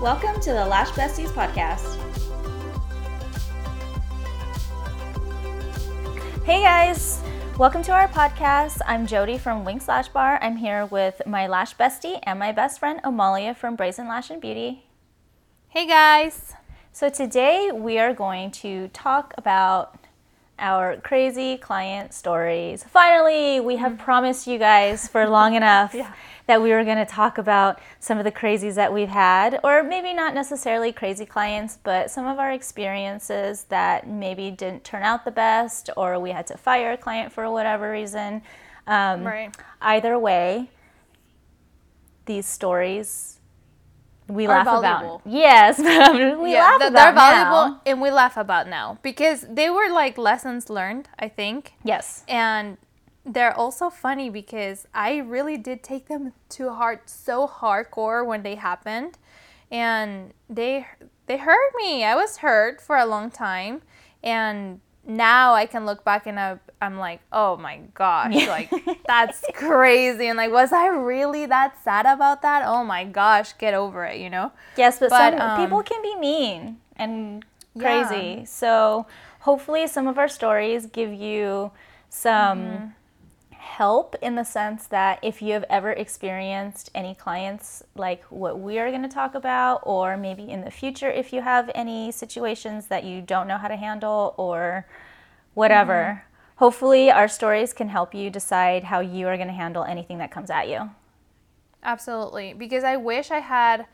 Welcome to the Lash Besties podcast. Hey guys, welcome to our podcast. I'm Jody from Winkz Lash Bar. I'm here with my lash bestie and my best friend Amalia from Brazen Lash and Beauty. Hey guys. So today we are going to talk about our crazy client stories. Finally, we have mm-hmm. promised you guys for long enough Yeah. That we were going to talk about some of the crazies that we've had, or maybe not necessarily crazy clients, but some of our experiences that maybe didn't turn out the best, or we had to fire a client for whatever reason. Um, Right. Either way, these stories we Are laugh valuable. about. Yes, we laugh th- about they're now. valuable and we laugh about now because they were like lessons learned, I think. Yes. And they're also funny because I really did take them to heart so hardcore when they happened and they they hurt me. I was hurt for a long time and now I can look back and I, I'm like, oh my gosh, like that's crazy. And like, was I really that sad about that? Oh my gosh, get over it, you know? Yes, but, But, some um, people can be mean and Yeah. crazy. So hopefully, some of our stories give you some Mm-hmm. Help in the sense that if you have ever experienced any clients like what we are going to talk about, or maybe in the future, if you have any situations that you don't know how to handle or whatever. Mm-hmm. Hopefully, our stories can help you decide how you are going to handle anything that comes at you. Absolutely, because I wish I had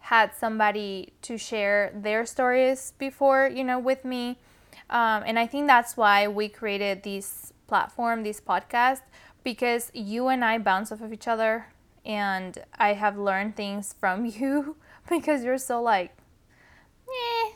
had somebody to share their stories before, you know, with me. Um, and I think that's why we created this platform, this podcast, because you and I bounce off of each other, and I have learned things from you because you're so like, eh,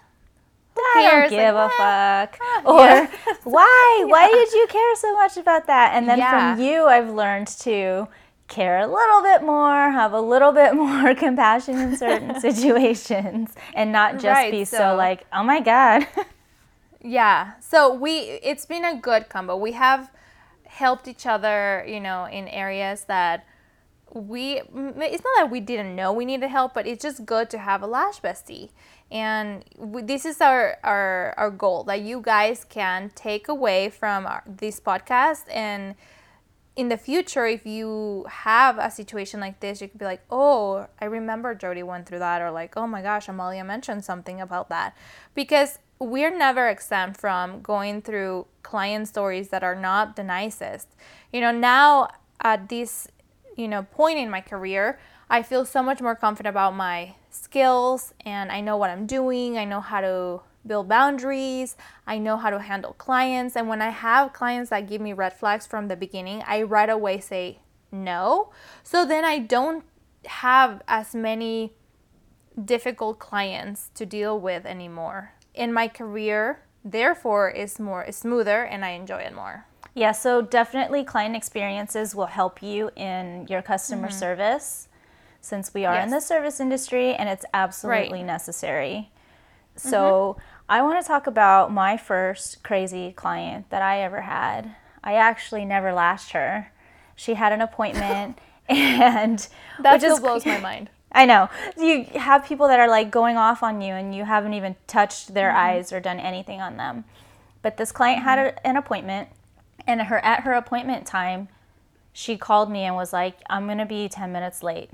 I don't give Like, a fuck. Ah, Or yeah. why? Why did you care so much about that? And then Yeah. from you, I've learned to care a little bit more, have a little bit more compassion in certain situations, and not just Right, be so, so- like, oh my God. Yeah. So we it's been a good combo. We have helped each other, you know, in areas that we it's not that we didn't know we needed help, but it's just good to have a lash bestie. And this is our, our our goal that you guys can take away from our, this podcast and in the future, if you have a situation like this, you could be like, oh, I remember Jody went through that, or like, oh my gosh, Amalia mentioned something about that. Because we're never exempt from going through client stories that are not the nicest. You know, now at this, you know, point in my career, I feel so much more confident about my skills and I know what I'm doing. I know how to build boundaries. I know how to handle clients. And when I have clients that give me red flags from the beginning, I right away say no. So then I don't have as many difficult clients to deal with anymore. In my career, therefore, is more is smoother and I enjoy it more. Yeah, so definitely client experiences will help you in your customer service since we are in Mm-hmm. The service industry and it's absolutely Right. Mm-hmm. necessary. So, I want to talk about my first crazy client that I ever had. I actually never lashed her. She had an appointment and That just blows my mind. I know. You have people that are like going off on you and you haven't even touched their Mm-hmm. eyes or done anything on them. But this client had a, an appointment and her at her appointment time, she called me and was like, "I'm going to be 10 minutes late."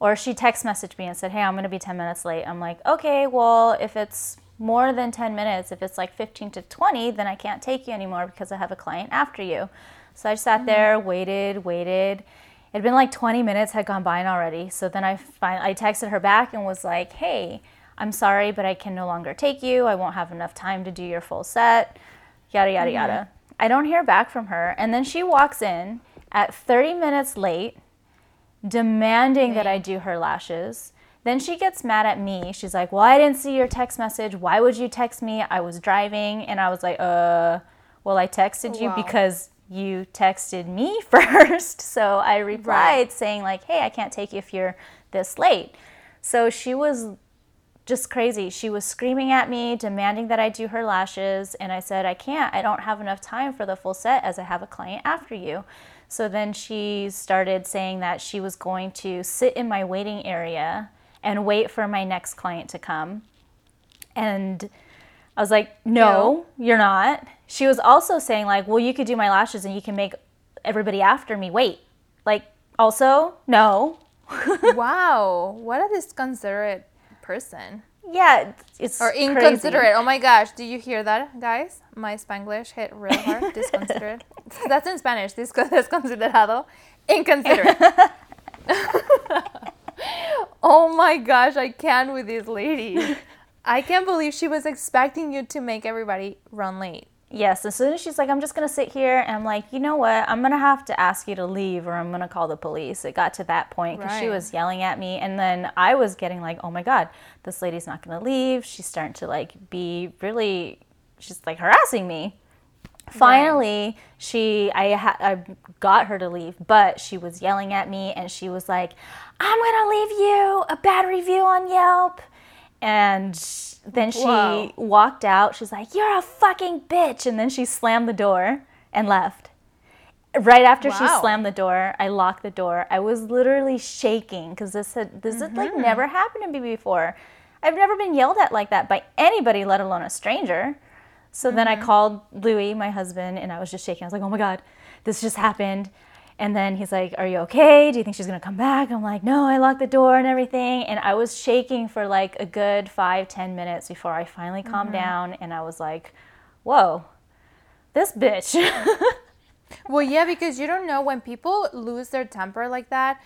Or she text messaged me and said, "Hey, I'm going to be 10 minutes late." I'm like, "Okay, well, if it's more than 10 minutes, if it's like 15 to 20, then I can't take you anymore because I have a client after you." So I sat there, waited, waited. It'd been like 20 minutes had gone by already. So then I fin I texted her back and was like, "Hey, I'm sorry, but I can no longer take you. I won't have enough time to do your full set." Yada yada yada. I don't hear back from her, and then she walks in at 30 minutes late, demanding that I do her lashes. Then she gets mad at me. She's like, "Well, I didn't see your text message. Why would you text me? I was driving." And I was like, "Uh, well, I texted you Wow. because you texted me first. So I replied saying like, "Hey, I can't take you if you're this late." So she was just crazy. She was screaming at me, demanding that I do her lashes, and I said, I can't. I don't have enough time for the full set as I have a client after you. So then she started saying that she was going to sit in my waiting area and wait for my next client to come. And I was like, no, you're not. She was also saying, like, well, you could do my lashes and you can make everybody after me wait. Like, also, no. wow, what a disconsiderate person. Yeah, it's Or crazy. inconsiderate. Oh my gosh, do you hear that, guys? My Spanglish hit real hard. Disconsiderate. That's in Spanish. Disco- Desconsiderado. Inconsiderate. oh my gosh, I can't with this lady. I can't believe she was expecting you to make everybody run late. Yes, as soon as she's like, I'm just gonna sit here, and I'm like, you know what? I'm gonna have to ask you to leave, or I'm gonna call the police. It got to that point because she was yelling at me, and then I was getting like, oh my god, this lady's not gonna leave. She's starting to like be really, she's like harassing me. Finally, she, I, ha- I got her to leave, but she was yelling at me, and she was like, I'm gonna leave you a bad review on Yelp. And then she Wow. walked out. She's like, You're a fucking bitch. And then she slammed the door and left. Right after she slammed the door, I locked the door. I was literally shaking because this had this had Mm-hmm. like never happened to me before. I've never been yelled at like that by anybody, let alone a stranger. So then Mm-hmm. I called Louis, my husband, and I was just shaking. I was like, "Oh my god, this just happened." And then he's like, "Are you okay? Do you think she's gonna come back?" I'm like, "No, I locked the door and everything." And I was shaking for like a good five, ten minutes before I finally calmed Mm-hmm. down. And I was like, "Whoa, this bitch." Well, yeah, because you don't know when people lose their temper like that,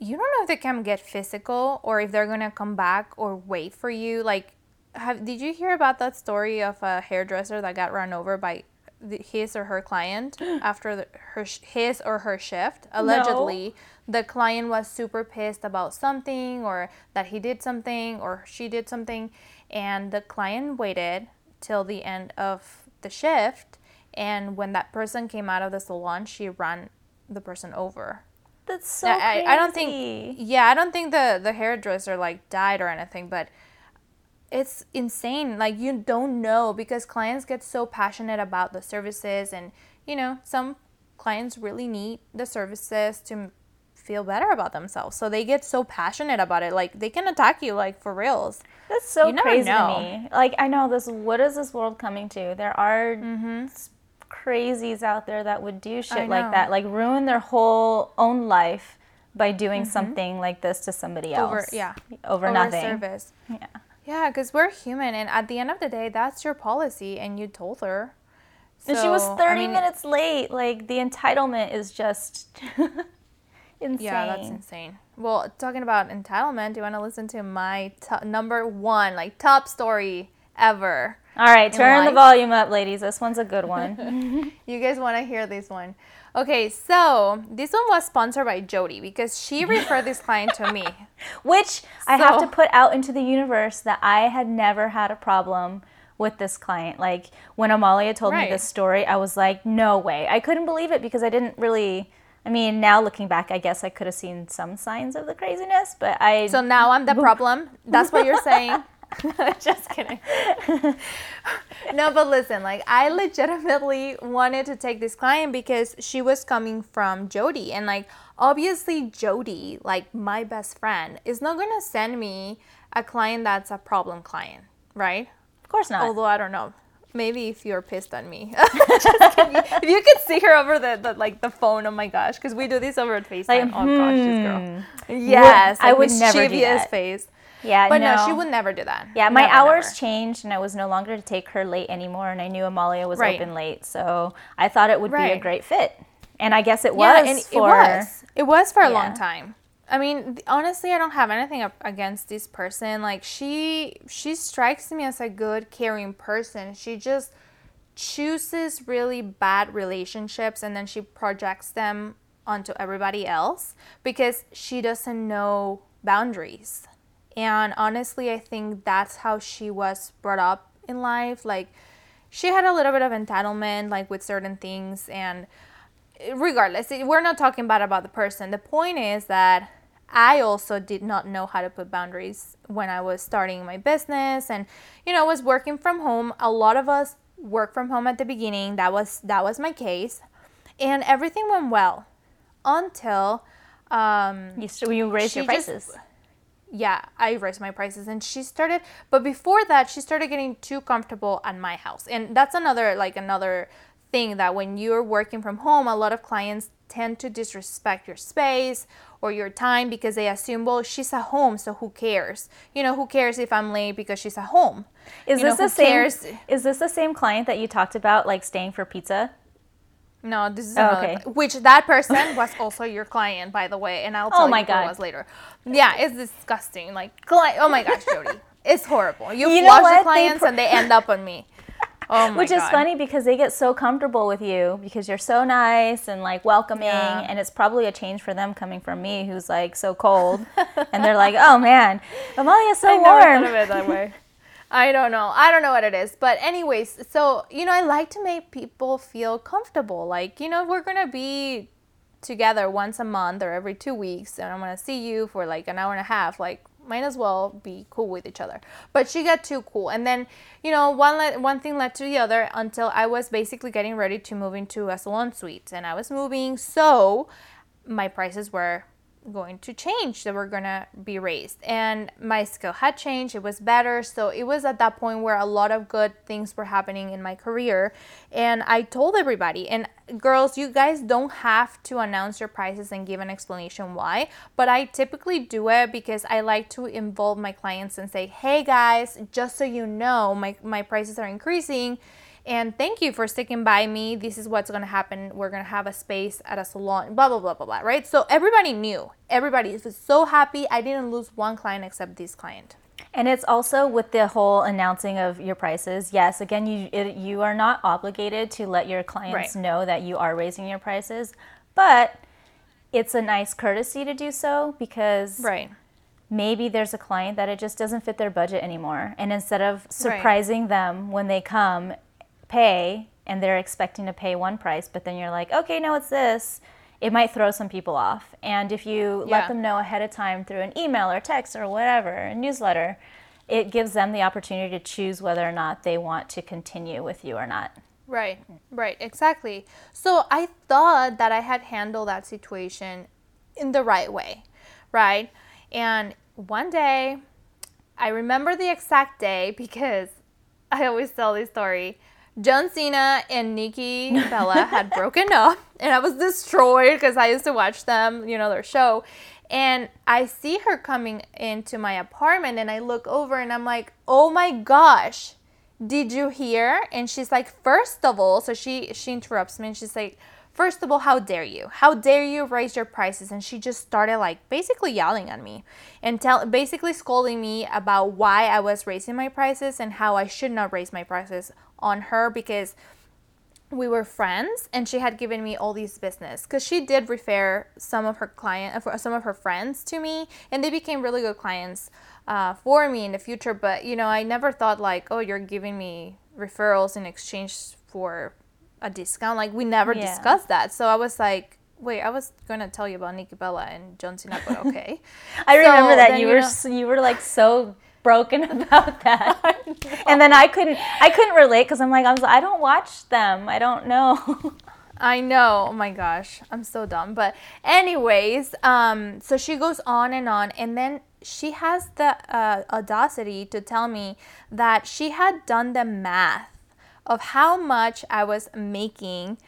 you don't know if they can get physical or if they're gonna come back or wait for you. Like, have did you hear about that story of a hairdresser that got run over by the, his or her client after the, her his or her shift? Allegedly, the client was super pissed about something or that he did something or she did something, and the client waited till the end of the shift. And when that person came out of the salon, she ran the person over. That's so Now, I, I don't think yeah i don't think the the hairdresser like died or anything but it's insane like you don't know because clients get so passionate about the services and you know some clients really need the services to feel better about themselves so they get so passionate about it like they can attack you like for reals That's so You crazy know. to me. Like I know this. What is this world coming to? There are s- crazies out there that would do shit Mm-hmm. Like that, like ruin their whole own life by doing something like this to somebody else. Mm-hmm. over yeah over, over nothing. service Yeah. Yeah because we're human and at the end of the day that's your policy and you told her And she was So, I 30 mean, minutes late. Like the entitlement is just insane. Yeah, that's insane. Well, talking about entitlement, do you want to listen to my to- number one, like top story ever? All right, turn the volume up, ladies. This one's a good one. You guys want to hear this one? Okay, so this one was sponsored by Jody because she referred this client to me. Which I have to put out into the universe that I had never had a problem with this client. Like when Amalia told me this story, I was like, no way. I couldn't believe it because I didn't really. I mean, now looking back, I guess I could have seen some signs of the craziness, but I. So now I'm the problem. That's what you're saying. Just kidding. no, but listen, like I legitimately wanted to take this client because she was coming from Jody and like obviously Jody, like my best friend, is not going to send me a client that's a problem client, right? of course not. Although I don't know. Maybe if you're pissed on me, Just kidding. if you could see her over the, the like the phone, oh my gosh, because we do this over at FaceTime. Like, oh gosh, this girl. Hmm. Yes, I like would never do that. face. Yeah, But no. no, she would never do that. Yeah, my Never, hours never. changed, and I was no longer to take her late anymore. And I knew Amalia was Right. open late, so I thought it would be a great fit. And I guess it Yeah, was and for. it was. It was for a Yeah. long time. I mean, honestly, I don't have anything against this person. Like she, she strikes me as a good, caring person. She just chooses really bad relationships and then she projects them onto everybody else because she doesn't know boundaries. And honestly, I think that's how she was brought up in life. Like, she had a little bit of entitlement, like with certain things. And regardless, we're not talking bad about the person. The point is that I also did not know how to put boundaries when I was starting my business and, you know, was working from home. A lot of us work from home at the beginning. That was that was my case. And everything went well until um, You, so you raised your She just- prices. Yeah, I raised my prices. And she started, but before that, she started getting too comfortable at my house. And that's another, like, another thing that when you're working from home, a lot of clients tend to disrespect your space or your time because they assume, well, she's at home, so who cares? You know, who cares if I'm late because she's at home? Is You know, this the same? cares? Is this the same client that you talked about, like staying for pizza? No, this is Oh, another, okay. which that person was also your client, by the way, and I'll oh tell Oh my you who it was later. Yeah, it's disgusting. Like, cli- oh my gosh, Jody, it's horrible. You, You what? the They clients pr- and they end up on me. Oh my Which is funny because they get so comfortable with you because you're so nice and like welcoming, Yeah. and it's probably a change for them coming from me, who's like so cold, and they're like, "Oh man, Amalia's so I never warm." thought of it that way. I don't know. I don't know what it is. But anyways, so you know, I like to make people feel comfortable. Like, you know, we're gonna be together once a month or every two weeks and I'm gonna see you for like an hour and a half, like might as well be cool with each other. But she got too cool. And then, you know, one le- one thing led to the other until I was basically getting ready to move into a salon suite. And I was moving, so my prices were going to change they were going to be raised. And my skill had changed it was better. So it was at that point where a lot of good things were happening in my career. And i told everybody and girls you guys don't have to announce your prices and give an explanation why but i typically do it because i like to involve my clients and say hey guys just so you know my, my prices are increasing and thank you for sticking by me. This is what's going to happen. We're going to have a space at a salon, blah, blah, blah, blah, blah, right? So everybody knew. Everybody was so happy. I didn't lose one client except this client. And it's also with the whole announcing of your prices. Yes, again, you it, you are not obligated to let your clients Right. know that you are raising your prices, but it's a nice courtesy to do so because Right. maybe there's a client that it just doesn't fit their budget anymore. And instead of surprising them when they come pay and they're expecting to pay one price, but then you're like, okay, no, it's this, it might throw some people off. And if you Yeah. let them know ahead of time through an email or text or whatever, a newsletter, it gives them the opportunity to choose whether or not they want to continue with you or not. Right, right, exactly. So I thought that I had handled that situation in the right way, right? And one day, I remember the exact day because I always tell this story. John Cena and Nikki Bella had broken up, and I was destroyed because I used to watch them, you know, their show. And I see her coming into my apartment, and I look over and I'm like, oh my gosh, did you hear? And she's like, first of all, so she she interrupts me and she's like, first of all, how dare you? How dare you raise your prices? And she just started like basically yelling at me and tell basically scolding me about why I was raising my prices and how I should not raise my prices on her because we were friends and she had given me all these business. Because she did refer some of her client uh, some of her friends to me and they became really good clients uh, for me in the future. But you know i never thought like oh you're giving me referrals in exchange for a discount. Like we never Yeah. discussed that. So i was like wait i was gonna tell you about nikki bella and john cena but okay. I remember that then, you you were know- s you were like so broken about that, and then I couldn't I couldn't relate because I'm like I was I don't watch them I don't know. I know. Oh my gosh, I'm so dumb. But anyways, um, so she goes on and on, and then she has the uh, audacity to tell me that she had done the math of how much I was making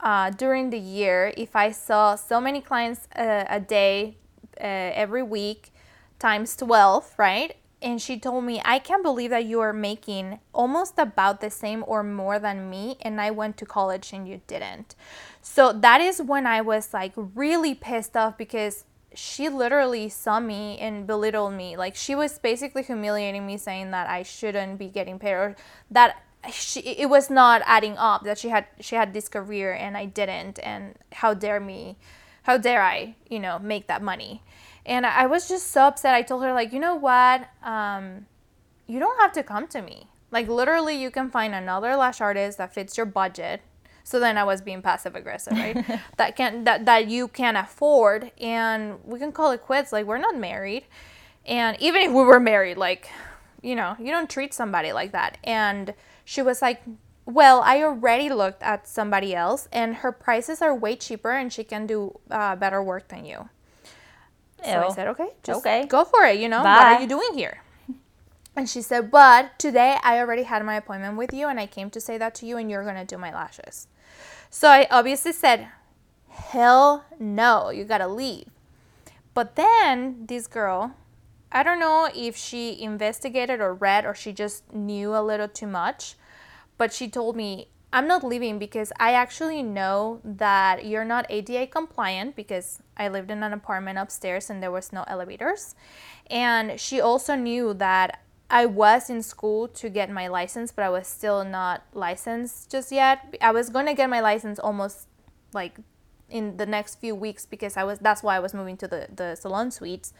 uh, during the year if I saw so many clients uh, a day uh, every week times 12, right? And she told me, I can't believe that you are making almost about the same or more than me, and I went to college and you didn't. So that is when I was like really pissed off because she literally saw me and belittled me. Like she was basically humiliating me, saying that I shouldn't be getting paid or that she, it was not adding up that she had she had this career and I didn't and how dare me how dare I you know make that money and I was just so upset. I told her like you know what? Um, you don't have to come to me. Like literally you can find another lash artist that fits your budget. So then I was being passive aggressive right? That can that, that you can afford. And we can call it quits. Like we're not married. And even if we were married like you know you don't treat somebody like that. And she was like well i already looked at somebody else and her prices are way cheaper and she can do uh, better work than you So I said, okay, just Okay. go for it. You know, what are you doing here? And she said, but today I already had my appointment with you and I came to say that to you and you're going to do my lashes. So I obviously said, hell no, you got to leave. But then this girl, I don't know if she investigated or read or she just knew a little too much, but she told me, I'm not leaving because I actually know that you're not ADA compliant because I lived in an apartment upstairs and there was no elevators. And she also knew that I was in school to get my license, but I was still not licensed just yet. I was going to get my license almost like in the next few weeks because I was that's why I was moving to the the salon suites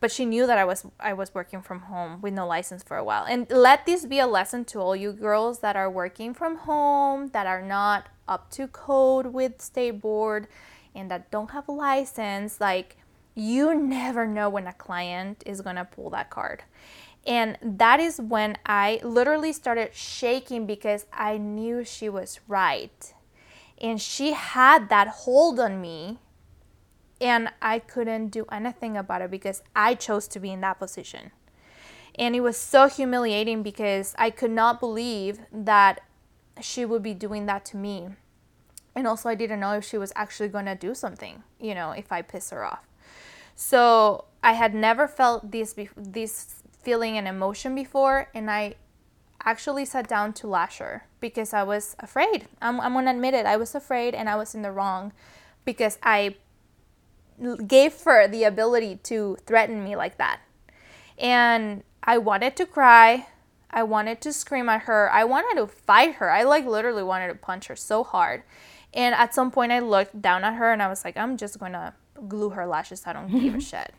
but she knew that I was I was working from home with no license for a while. And let this be a lesson to all you girls that are working from home, that are not up to code with state board and that don't have a license, like you never know when a client is going to pull that card. And that is when I literally started shaking because I knew she was right. And she had that hold on me and I couldn't do anything about it because I chose to be in that position. And it was so humiliating because I could not believe that she would be doing that to me. And also, I didn't know if she was actually going to do something, you know, if I piss her off. So I had never felt this this feeling and emotion before, and I actually sat down to lash her because I was afraid. I'm, I'm gonna admit it. I was afraid, and I was in the wrong because I gave her the ability to threaten me like that. And I wanted to cry. I wanted to scream at her. I wanted to fight her. I like literally wanted to punch her so hard. And at some point I looked down at her and I was like, I'm just gonna glue her lashes. I don't give a shit.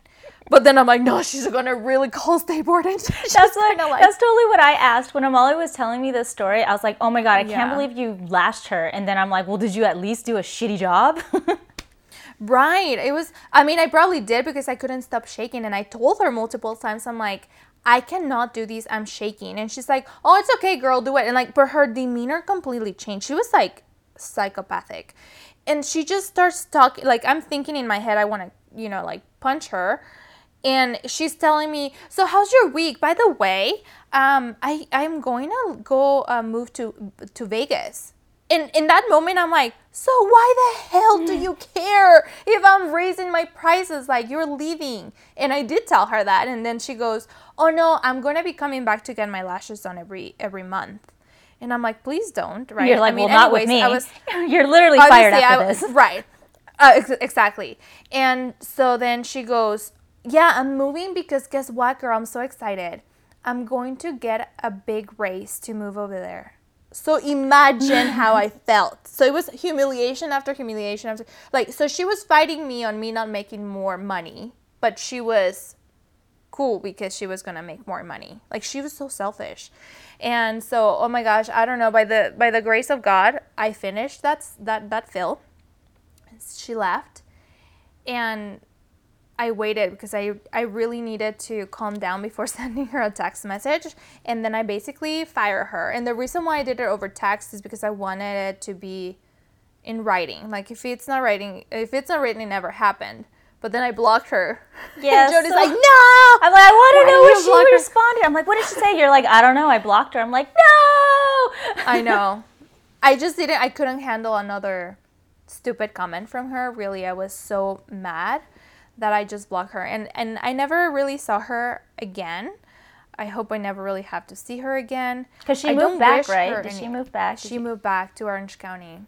But then I'm like, no, she's gonna really call State Board and That's what. like, that's totally what I asked when Amali was telling me this story. I was like, "Oh my god, I Yeah. can't believe you lashed her." And then I'm like, "Well, did you at least do a shitty job?" Right. It was, I mean, I probably did because I couldn't stop shaking. And I told her multiple times, I'm like, I cannot do these. I'm shaking. And she's like, oh, it's okay, girl, do it. And like, but her demeanor completely changed. She was like psychopathic. And she just starts talking, like, I'm thinking in my head, I want to, you know, like punch her. And she's telling me, so how's your week? By the way, um, I, I'm going to go uh, move to, to Vegas in in that moment i'm like so why the hell do you care if i'm raising my prices like you're leaving and i did tell her that and then she goes oh no i'm gonna be coming back to get my lashes done every every month and i'm like please don't right You're like, I mean, "Well, not with me." I was, You're literally fired after I- this. Right. Uh, ex- exactly. And so then she goes, Yeah, I'm moving because guess what, girl? I'm so excited. I'm going to get a big raise to move over there. So imagine how I felt. So it was humiliation after humiliation after like so she was fighting me on me not making more money, but she was cool because she was gonna make more money. Like she was so selfish. And so oh my gosh, I don't know, by the by the grace of God, I finished that's that that fill. She left and I waited because I, I really needed to calm down before sending her a text message. And then I basically fire her. And the reason why I did it over text is because I wanted it to be in writing. Like if it's not writing, if it's not written, it never happened. But then I blocked her. Yeah. and Jody's so- like, no. I'm like, I want to know what she her? responded. I'm like, what did she say? You're like, I don't know. I blocked her. I'm like, no. I know. I just didn't. I couldn't handle another stupid comment from her. Really, I was so mad that I just blocked her, and and I never really saw her again. I hope I never really have to see her again. Because she I moved back, right? Did she any- move back? Did She moved back to Orange County.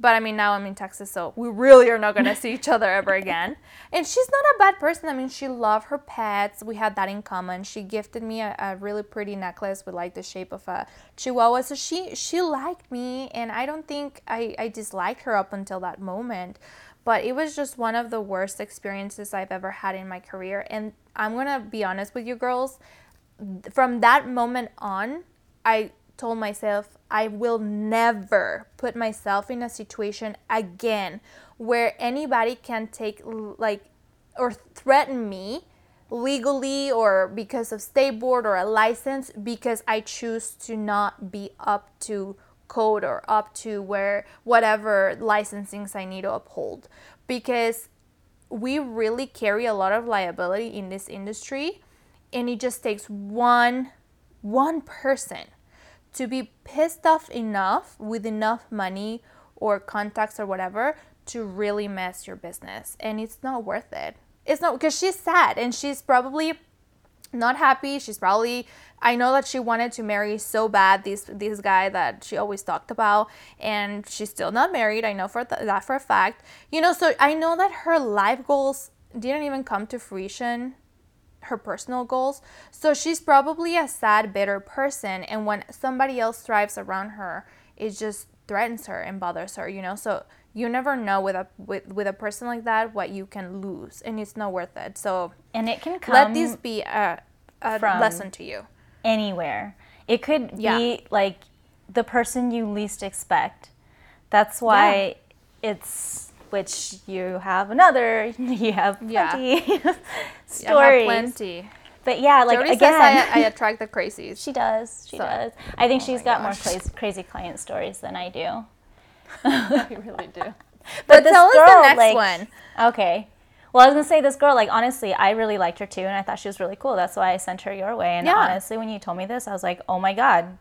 But I mean, now I'm in Texas, so we really are not gonna see each other ever again. And she's not a bad person. I mean, she loved her pets. We had that in common. She gifted me a, a really pretty necklace with like the shape of a chihuahua. So she she liked me, and I don't think I I disliked her up until that moment. But it was just one of the worst experiences I've ever had in my career. And I'm gonna be honest with you, girls from that moment on, I told myself I will never put myself in a situation again where anybody can take like or threaten me legally or because of state board or a license because I choose to not be up to code or up to where whatever licensings I need to uphold. Because we really carry a lot of liability in this industry and it just takes one one person to be pissed off enough with enough money or contacts or whatever to really mess your business. And it's not worth it. It's not because she's sad and she's probably not happy. She's probably i know that she wanted to marry so bad this this guy that she always talked about and she's still not married i know for th- that for a fact. You know so i know that her life goals didn't even come to fruition her personal goals. So she's probably a sad bitter person and when somebody else thrives around her it just threatens her and bothers her you know so you never know with a with, with a person like that what you can lose and it's not worth it so and it can come let this be a, a lesson to you anywhere. It could Yeah. be like the person you least expect. That's why it's which you have another. You have Yeah. plenty I have plenty But yeah, like Jody again, I, I attract the crazies she does. She So- does. Oh I think Oh she's got more crazy, crazy client stories than I do. I really do But but this tell us the next like- one Okay. Well, I was gonna say this girl, like honestly, I really liked her too, and I thought she was really cool. That's why I sent her your way. And Yeah. honestly, when you told me this, I was like, oh my god,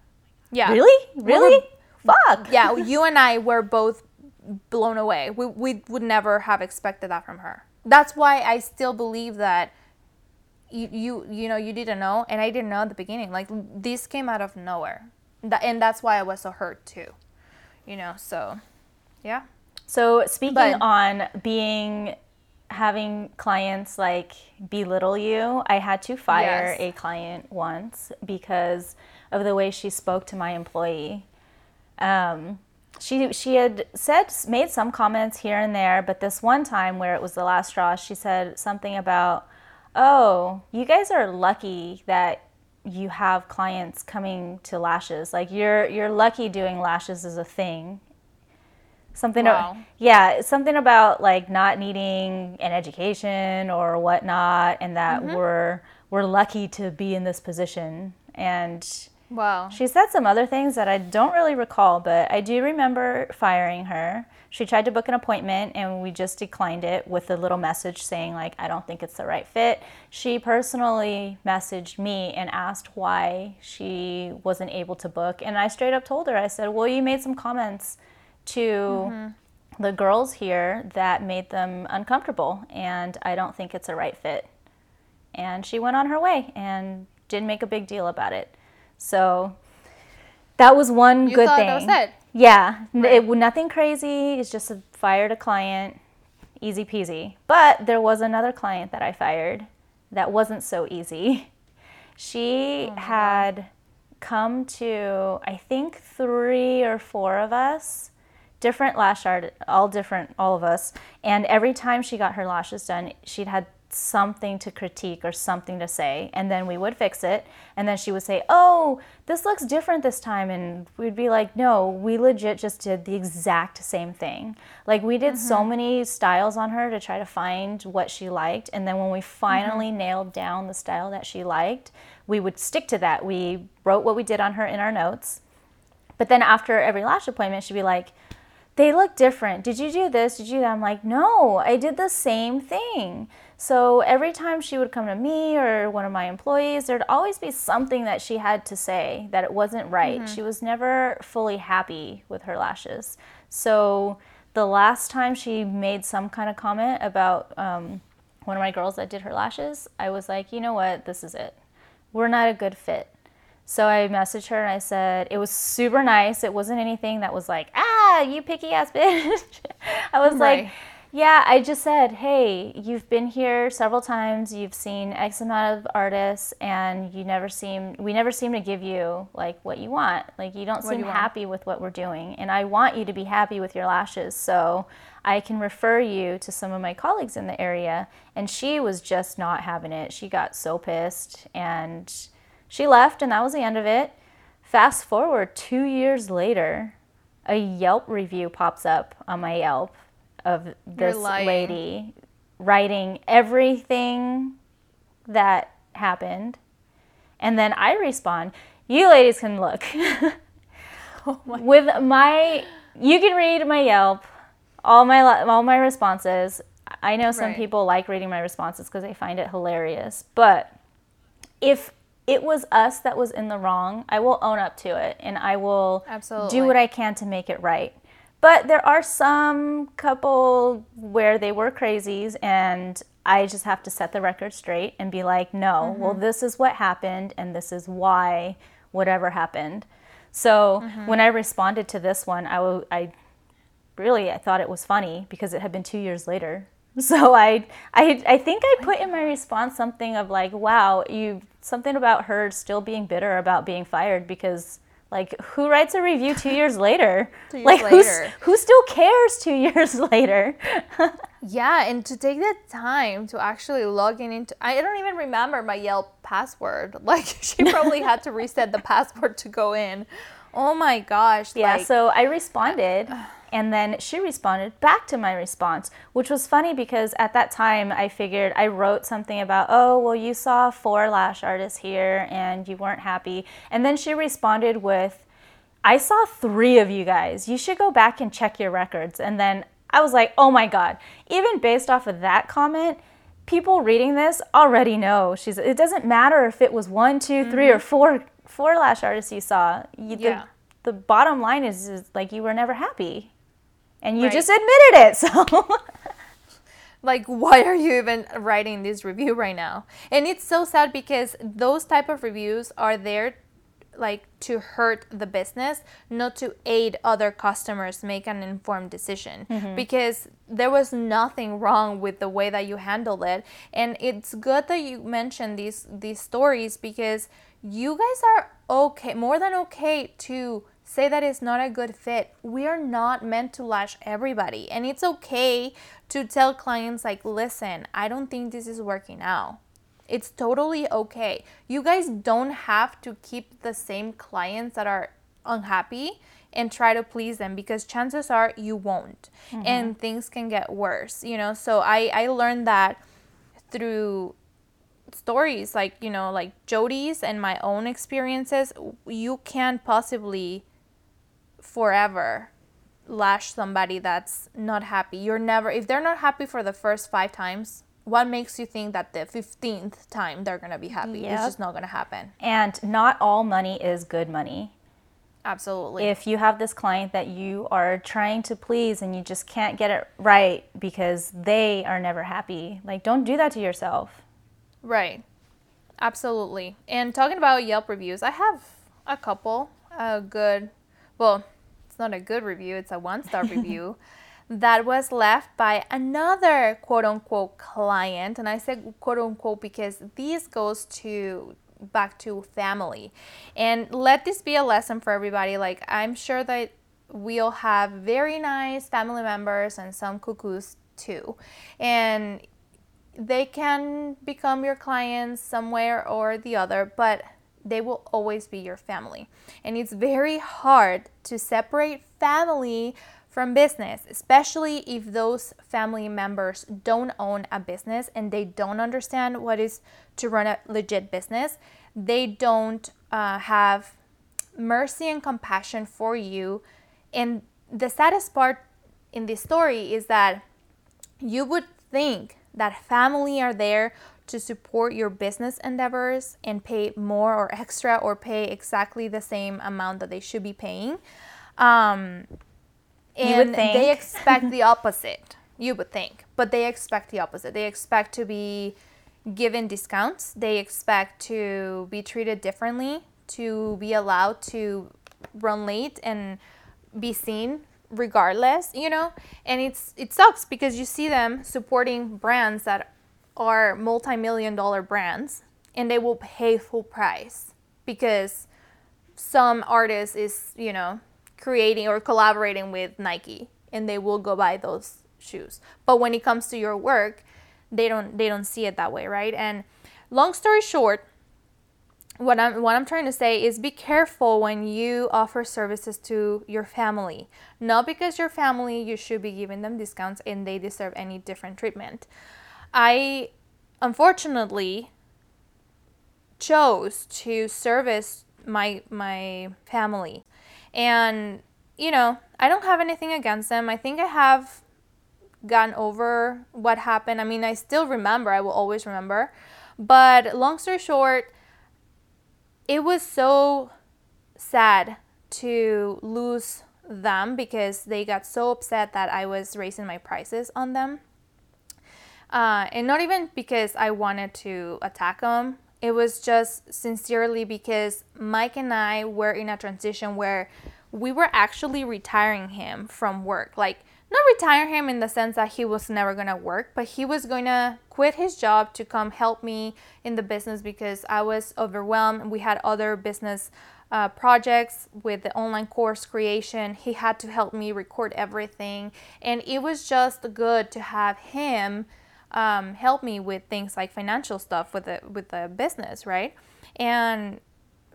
yeah really, really, fuck. yeah you and i were both blown away we, we would never have expected that from her that's why i still believe that you you, you know you didn't know and i didn't know at the beginning like this came out of nowhere Tha- and that's why i was so hurt too you know so yeah So speaking But- on being having clients like belittle you, I had to fire Yes. a client once because of the way she spoke to my employee. Um, she she had said made some comments here and there, but this one time where it was the last straw, she said something about, "Oh, you guys are lucky that you have clients coming to lashes. Like you're you're lucky doing lashes is a thing." Something, Wow. yeah, something about like not needing an education or whatnot, and that mm-hmm. we're we're lucky to be in this position. And wow she said some other things that I don't really recall, but I do remember firing her. She tried to book an appointment and we just declined it with a little message saying like I don't think it's the right fit. She personally messaged me and asked why she wasn't able to book and I straight up told her I said, "Well, you made some comments to mm-hmm. the girls here that made them uncomfortable and I don't think it's a right fit." And she went on her way and didn't make a big deal about it. So that was one you good thing. that was it Yeah, Right. it, nothing crazy. It's just a fired a client, easy peasy. But there was another client that I fired that wasn't so easy. She oh, had come to, I think, three or four of us, different lash art, all different, all of us. And every time she got her lashes done, she'd had something to critique or something to say. And then we would fix it. And then she would say, Oh, this looks different this time. And we'd be like, No, we legit just did the exact same thing. Like, we did so mm-hmm. many styles on her to try to find what she liked. And then when we mm-hmm. finally nailed down the style that she liked, we would stick to that. We wrote what we did on her in our notes. But then after every lash appointment, she'd be like, they look different. Did you do this? Did you do that? I'm like, no, I did the same thing. So every time she would come to me or one of my employees, there'd always be something that she had to say that it wasn't right. She was never fully happy with her lashes. So the last time she made some kind of comment about um, one of my girls that did her lashes, I was like, you know what? This is it. We're not a good fit. So I messaged her and I said, it was super nice. It wasn't anything that was like, ah, you picky ass bitch. I was Right. like, yeah, I just said, hey, you've been here several times. You've seen X amount of artists and you never seem, we never seem to give you like what you want. Like you don't seem you want. happy with what we're doing. And I want you to be happy with your lashes. So I can refer you to some of my colleagues in the area. And she was just not having it. She got so pissed and she left, and that was the end of it. Fast forward two years later, a Yelp review pops up on my Yelp of this lady writing everything that happened. And then I respond, You ladies can look. With my, you can read my Yelp, all my, all my responses. I know some Right. people like reading my responses because they find it hilarious. But if it was us that was in the wrong, I will own up to it and I will Absolutely. do what I can to make it right. But there are some couple where they were crazies and I just have to set the record straight and be like, no, well, mm-hmm. this is what happened and this is why whatever happened. So mm-hmm. when I responded to this one, I, w- I really I thought it was funny because it had been two years later. So I, I, I think I put in my response something of like, "Wow, you something about her still being bitter about being fired because like who writes a review two years later? Two years like later. who still cares two years later? Yeah, and to take the time to actually log in into I don't even remember my Yelp password. Like she probably had to reset the password to go in. Oh my gosh. Yeah, like, so I responded and then she responded back to my response, which was funny because at that time I figured I wrote something about, oh, well, you saw four lash artists here and you weren't happy. And then she responded with, I saw three of you guys. You should go back and check your records. And then I was like, oh my God. Even based off of that comment, people reading this already know she's it doesn't matter if it was one, two, three, or mm-hmm. four four lash artists you saw. You, the, Yeah. the bottom line is, is like you were never happy. And you Right. just admitted it. So like why are you even writing this review right now and it's so sad because those type of reviews are there like to hurt the business not to aid other customers make an informed decision mm-hmm. because there was nothing wrong with the way that you handled it and it's good that you mentioned these these stories because you guys are okay more than okay to say that it's not a good fit. We are not meant to lash everybody. And it's okay to tell clients, like, listen, I don't think this is working out. It's totally okay. You guys don't have to keep the same clients that are unhappy and try to please them because chances are you won't. Mm-hmm. And things can get worse, you know? So I, I learned that through stories like you know like Jody's and my own experiences you can't possibly forever lash somebody that's not happy you're never if they're not happy for the first 5 times what makes you think that the 15th time they're going to be happy Yep. it's just not going to happen and not all money is good money. absolutely If you have this client that you are trying to please and you just can't get it right because they are never happy, like don't do that to yourself. Right. Absolutely. And talking about Yelp reviews, I have a couple. A good, well, it's not a good review, it's a one star review that was left by another quote unquote client. And I said quote unquote because this goes to back to family. And let this be a lesson for everybody. Like, I'm sure that we'll have very nice family members and some cuckoos too. And they can become your clients somewhere or the other, but they will always be your family. And it's very hard to separate family from business, especially if those family members don't own a business and they don't understand what is to run a legit business. They don't uh, have mercy and compassion for you. And the saddest part in this story is that you would think that family are there to support your business endeavors and pay more or extra or pay exactly the same amount that they should be paying. Um, and they expect the opposite. You would think, but they expect the opposite. They expect to be given discounts. They expect to be treated differently, to be allowed to run late and be seen regardless, you know? And it's it sucks because you see them supporting brands that are multi-million dollar brands and they will pay full price because some artist is, you know, creating or collaborating with Nike and they will go buy those shoes. But when it comes to your work, they don't they don't see it that way, right? And long story short, what I'm what I'm trying to say is be careful when you offer services to your family. Not because your family you should be giving them discounts and they deserve any different treatment. I unfortunately chose to service my my family. And you know, I don't have anything against them. I think I have gotten over what happened. I mean, I still remember, I will always remember. But long story short, it was so sad to lose them because they got so upset that I was raising my prices on them. Uh, and not even because I wanted to attack him. It was just sincerely because Mike and I were in a transition where we were actually retiring him from work. Like, not retire him in the sense that he was never going to work, but he was going to quit his job to come help me in the business because I was overwhelmed. We had other business uh, projects with the online course creation. He had to help me record everything, and it was just good to have him um, help me with things like financial stuff with the with the business, right? And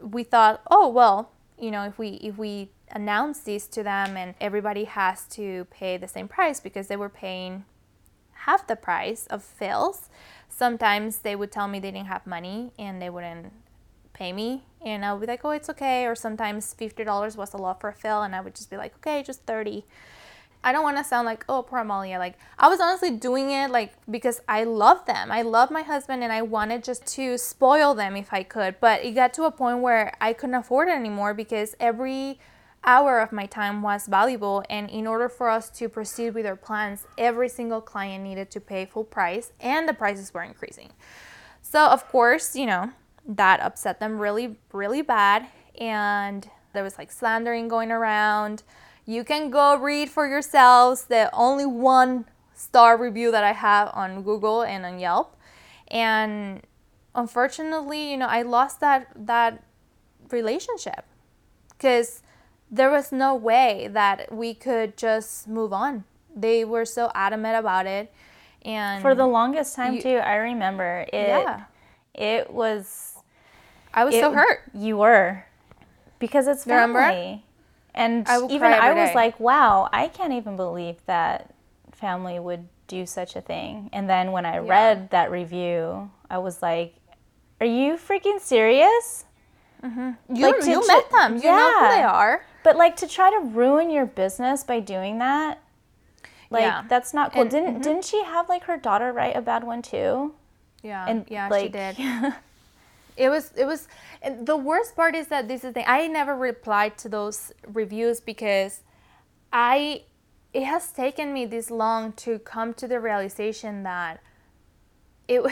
we thought, oh well, you know, if we if we announce this to them and everybody has to pay the same price because they were paying half the price of fills. Sometimes they would tell me they didn't have money and they wouldn't pay me and I would be like, "Oh, it's okay." Or sometimes $50 was a lot for a fill and I would just be like, "Okay, just 30." I don't want to sound like, "Oh, poor Amalia." Like I was honestly doing it like because I love them. I love my husband and I wanted just to spoil them if I could. But it got to a point where I couldn't afford it anymore because every hour of my time was valuable and in order for us to proceed with our plans every single client needed to pay full price and the prices were increasing so of course you know that upset them really, really bad. And there was like slandering going around. You can go read for yourselves the only one star review that I have on Google and on Yelp. And unfortunately, you know, I lost that that relationship because there was no way that we could just move on. They were so adamant about it. And for the longest time you, too, I remember it yeah. it was I was it, so hurt. You were. Because it's family. Remember? And I even I was day. like, wow, I can't even believe that family would do such a thing. And then when I yeah. read that review, I was like, are you freaking serious? Mm-hmm. You, like you met them. You yeah. know who they are. But like to try to ruin your business by doing that, like yeah. that's not cool. And, didn't mm-hmm. didn't she have like her daughter write a bad one too? Yeah. And yeah, like, she did. It was it was the worst part is that this is the I never replied to those reviews because I it has taken me this long to come to the realization that it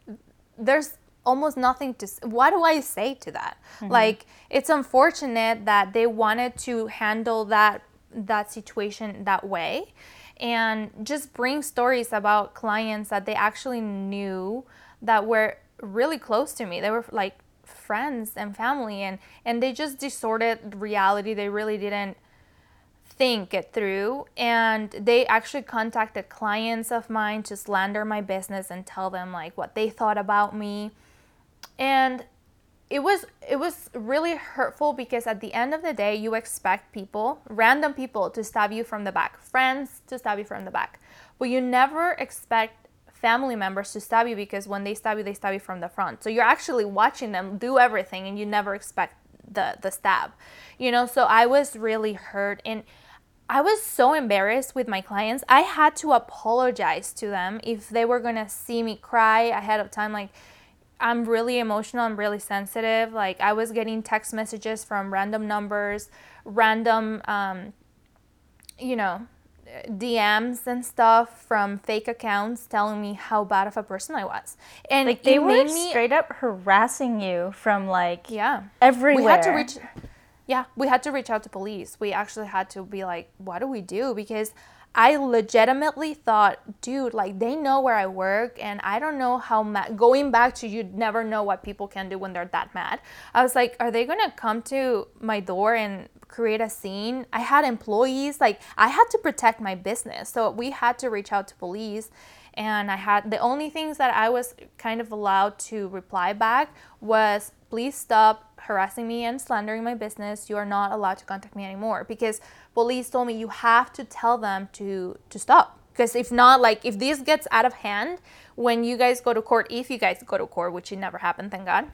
there's almost nothing to what do I say to that? Mm-hmm. Like it's unfortunate that they wanted to handle that that situation that way and just bring stories about clients that they actually knew that were really close to me. They were like friends and family and and they just distorted reality. They really didn't think it through and they actually contacted clients of mine to slander my business and tell them like what they thought about me. And it was it was really hurtful because at the end of the day you expect people, random people to stab you from the back, friends to stab you from the back. But you never expect family members to stab you because when they stab you, they stab you from the front. So you're actually watching them do everything and you never expect the, the stab. You know, so I was really hurt and I was so embarrassed with my clients. I had to apologize to them if they were gonna see me cry ahead of time. Like, I'm really emotional, I'm really sensitive. Like, I was getting text messages from random numbers, random, um, you know, DMs and stuff from fake accounts telling me how bad of a person I was. And like they were me, straight up harassing you from like yeah everywhere. We had to reach yeah, we had to reach out to police. We actually had to be like, what do we do? Because I legitimately thought, dude, like they know where I work, and I don't know how mad. Going back to you never know what people can do when they're that mad. I was like, are they gonna come to my door and create a scene? I had employees, like I had to protect my business, so we had to reach out to police. And I had the only things that I was kind of allowed to reply back was, please stop harassing me and slandering my business. You are not allowed to contact me anymore because police told me you have to tell them to to stop because if not like if this gets out of hand when you guys go to court if you guys go to court which it never happened thank god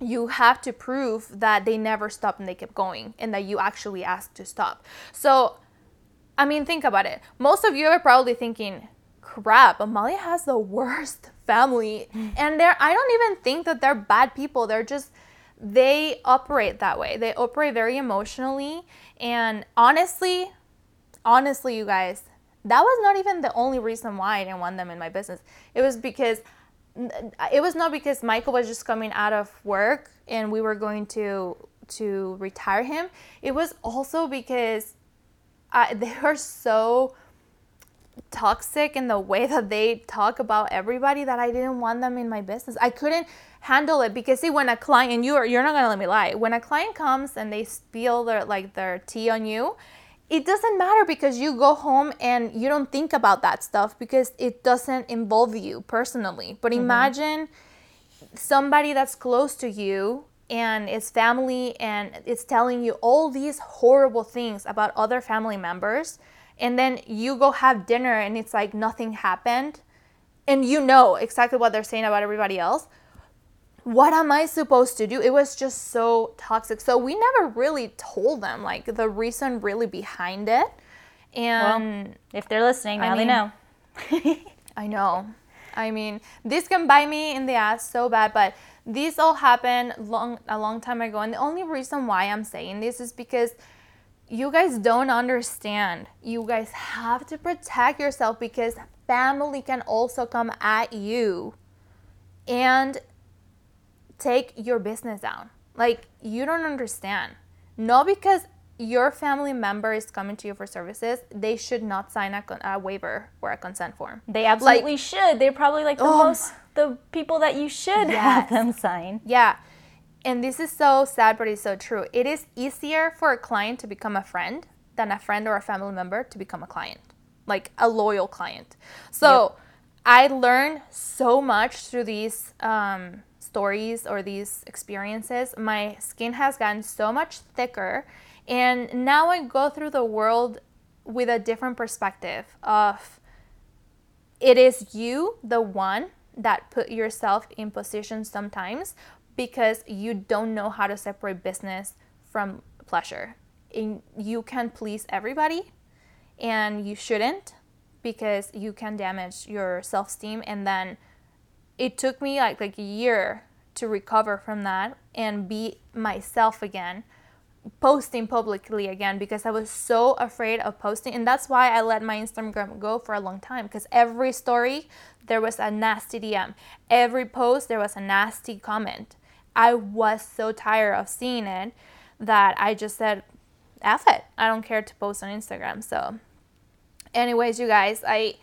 you have to prove that they never stopped and they kept going and that you actually asked to stop so I mean, think about it. Most of you are probably thinking, crap, Amalia has the worst family. And they're, I don't even think that they're bad people. They're just, they operate that way. They operate very emotionally. And honestly, honestly, you guys, that was not even the only reason why I didn't want them in my business. It was because, it was not because Michael was just coming out of work and we were going to to retire him. It was also because I, uh, they are so toxic in the way that they talk about everybody that I didn't want them in my business. I couldn't handle it because see when a client you are you're not gonna let me lie when a client comes and they spill their like their tea on you it doesn't matter because you go home and you don't think about that stuff because it doesn't involve you personally. But mm-hmm. imagine somebody that's close to you and it's family and it's telling you all these horrible things about other family members. And then you go have dinner and it's like nothing happened. And you know exactly what they're saying about everybody else what am i supposed to do? It was just so toxic. So we never really told them like the reason really behind it. And well, if they're listening now I mean, they know. I know. I mean this can bite me in the ass so bad but this all happened long a long time ago. And the only reason why i'm saying this is because you guys don't understand. You guys have to protect yourself because family can also come at you. And take your business down like you don't understand not because your family member is coming to you for services, they should not sign a, a waiver or a consent form. They absolutely like, should. They're probably like the oh, most the people that you should yes. have them sign. Yeah. And this is so sad, but it's so true. It is easier for a client to become a friend than a friend or a family member to become a client, like a loyal client. So yep. I learned so much through these um, stories or these experiences. My skin has gotten so much thicker and now I go through the world with a different perspective of it is you, the one that put yourself in position sometimes because you don't know how to separate business from pleasure. And you can please everybody and you shouldn't because you can damage your self-esteem and then it took me like like a year to recover from that and be myself again posting publicly again because I was so afraid of posting. And that's why I let my Instagram go for a long time because every story there was a nasty DM, every post there was a nasty comment. I was so tired of seeing it that I just said, F it. I don't care to post on Instagram. So, anyways, you guys, I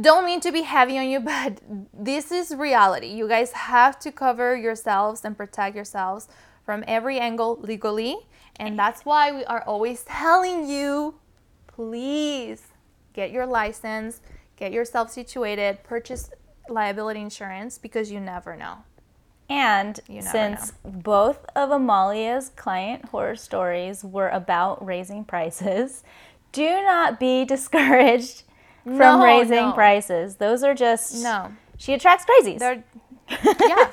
don't mean to be heavy on you, but this is reality. You guys have to cover yourselves and protect yourselves from every angle legally and that's why we are always telling you please get your license, get yourself situated, purchase liability insurance because you never know. And since know. both of Amalia's client horror stories were about raising prices, do not be discouraged from no, raising no. prices. Those are just no. She attracts crazies. They're, yeah,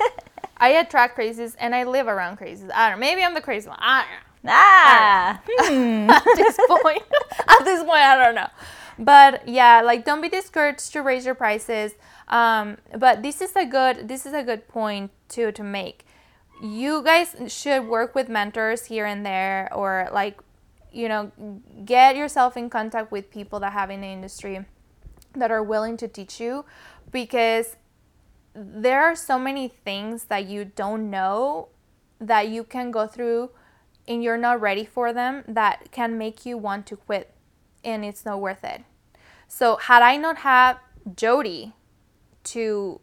I attract crazies, and I live around crazies. I don't know. Maybe I'm the crazy one. I don't know. Ah. Hmm. at this point, at this point, I don't know. But yeah, like don't be discouraged to raise your prices. Um, but this is a good this is a good point too to make. You guys should work with mentors here and there, or like, you know, get yourself in contact with people that have in the industry that are willing to teach you, because there are so many things that you don't know that you can go through and you're not ready for them that can make you want to quit and it's not worth it. So had I not had Jody to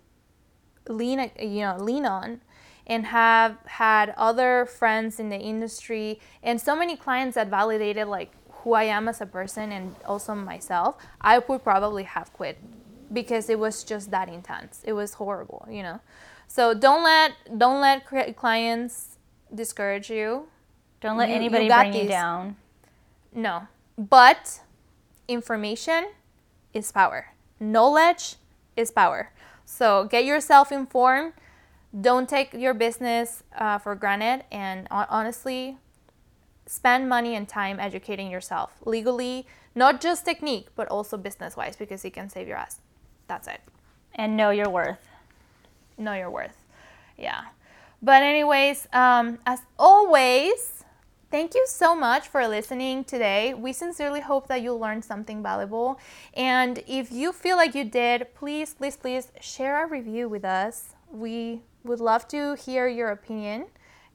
lean you know lean on and have had other friends in the industry and so many clients that validated like who I am as a person and also myself, I would probably have quit because it was just that intense. It was horrible, you know. So don't let don't let clients discourage you. Don't let you, anybody you bring these. you down. No. But information is power. Knowledge is power. So get yourself informed. Don't take your business uh, for granted. And honestly, spend money and time educating yourself legally, not just technique, but also business wise, because it can save your ass. That's it. And know your worth. Know your worth. Yeah. But, anyways, um, as always, thank you so much for listening today. We sincerely hope that you learned something valuable. And if you feel like you did, please, please, please share a review with us. We would love to hear your opinion.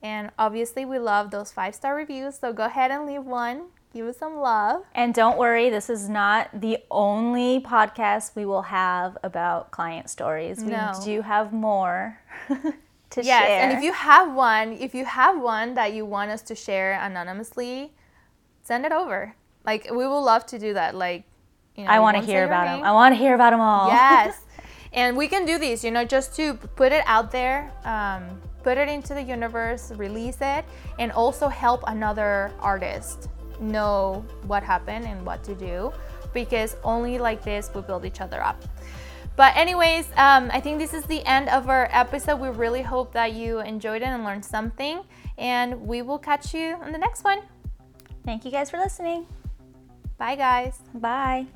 And obviously, we love those five star reviews. So go ahead and leave one. Give us some love. And don't worry, this is not the only podcast we will have about client stories. We No. do have more to Yes, share. and if you have one, if you have one that you want us to share anonymously, send it over. Like we will love to do that. Like, you know, I want to hear about them. I want to hear about them all. yes, and we can do these. You know, just to put it out there, um, put it into the universe, release it, and also help another artist know what happened and what to do, because only like this we build each other up. But anyways, um, I think this is the end of our episode. We really hope that you enjoyed it and learned something, and we will catch you on the next one. Thank you guys for listening. Bye, guys. Bye.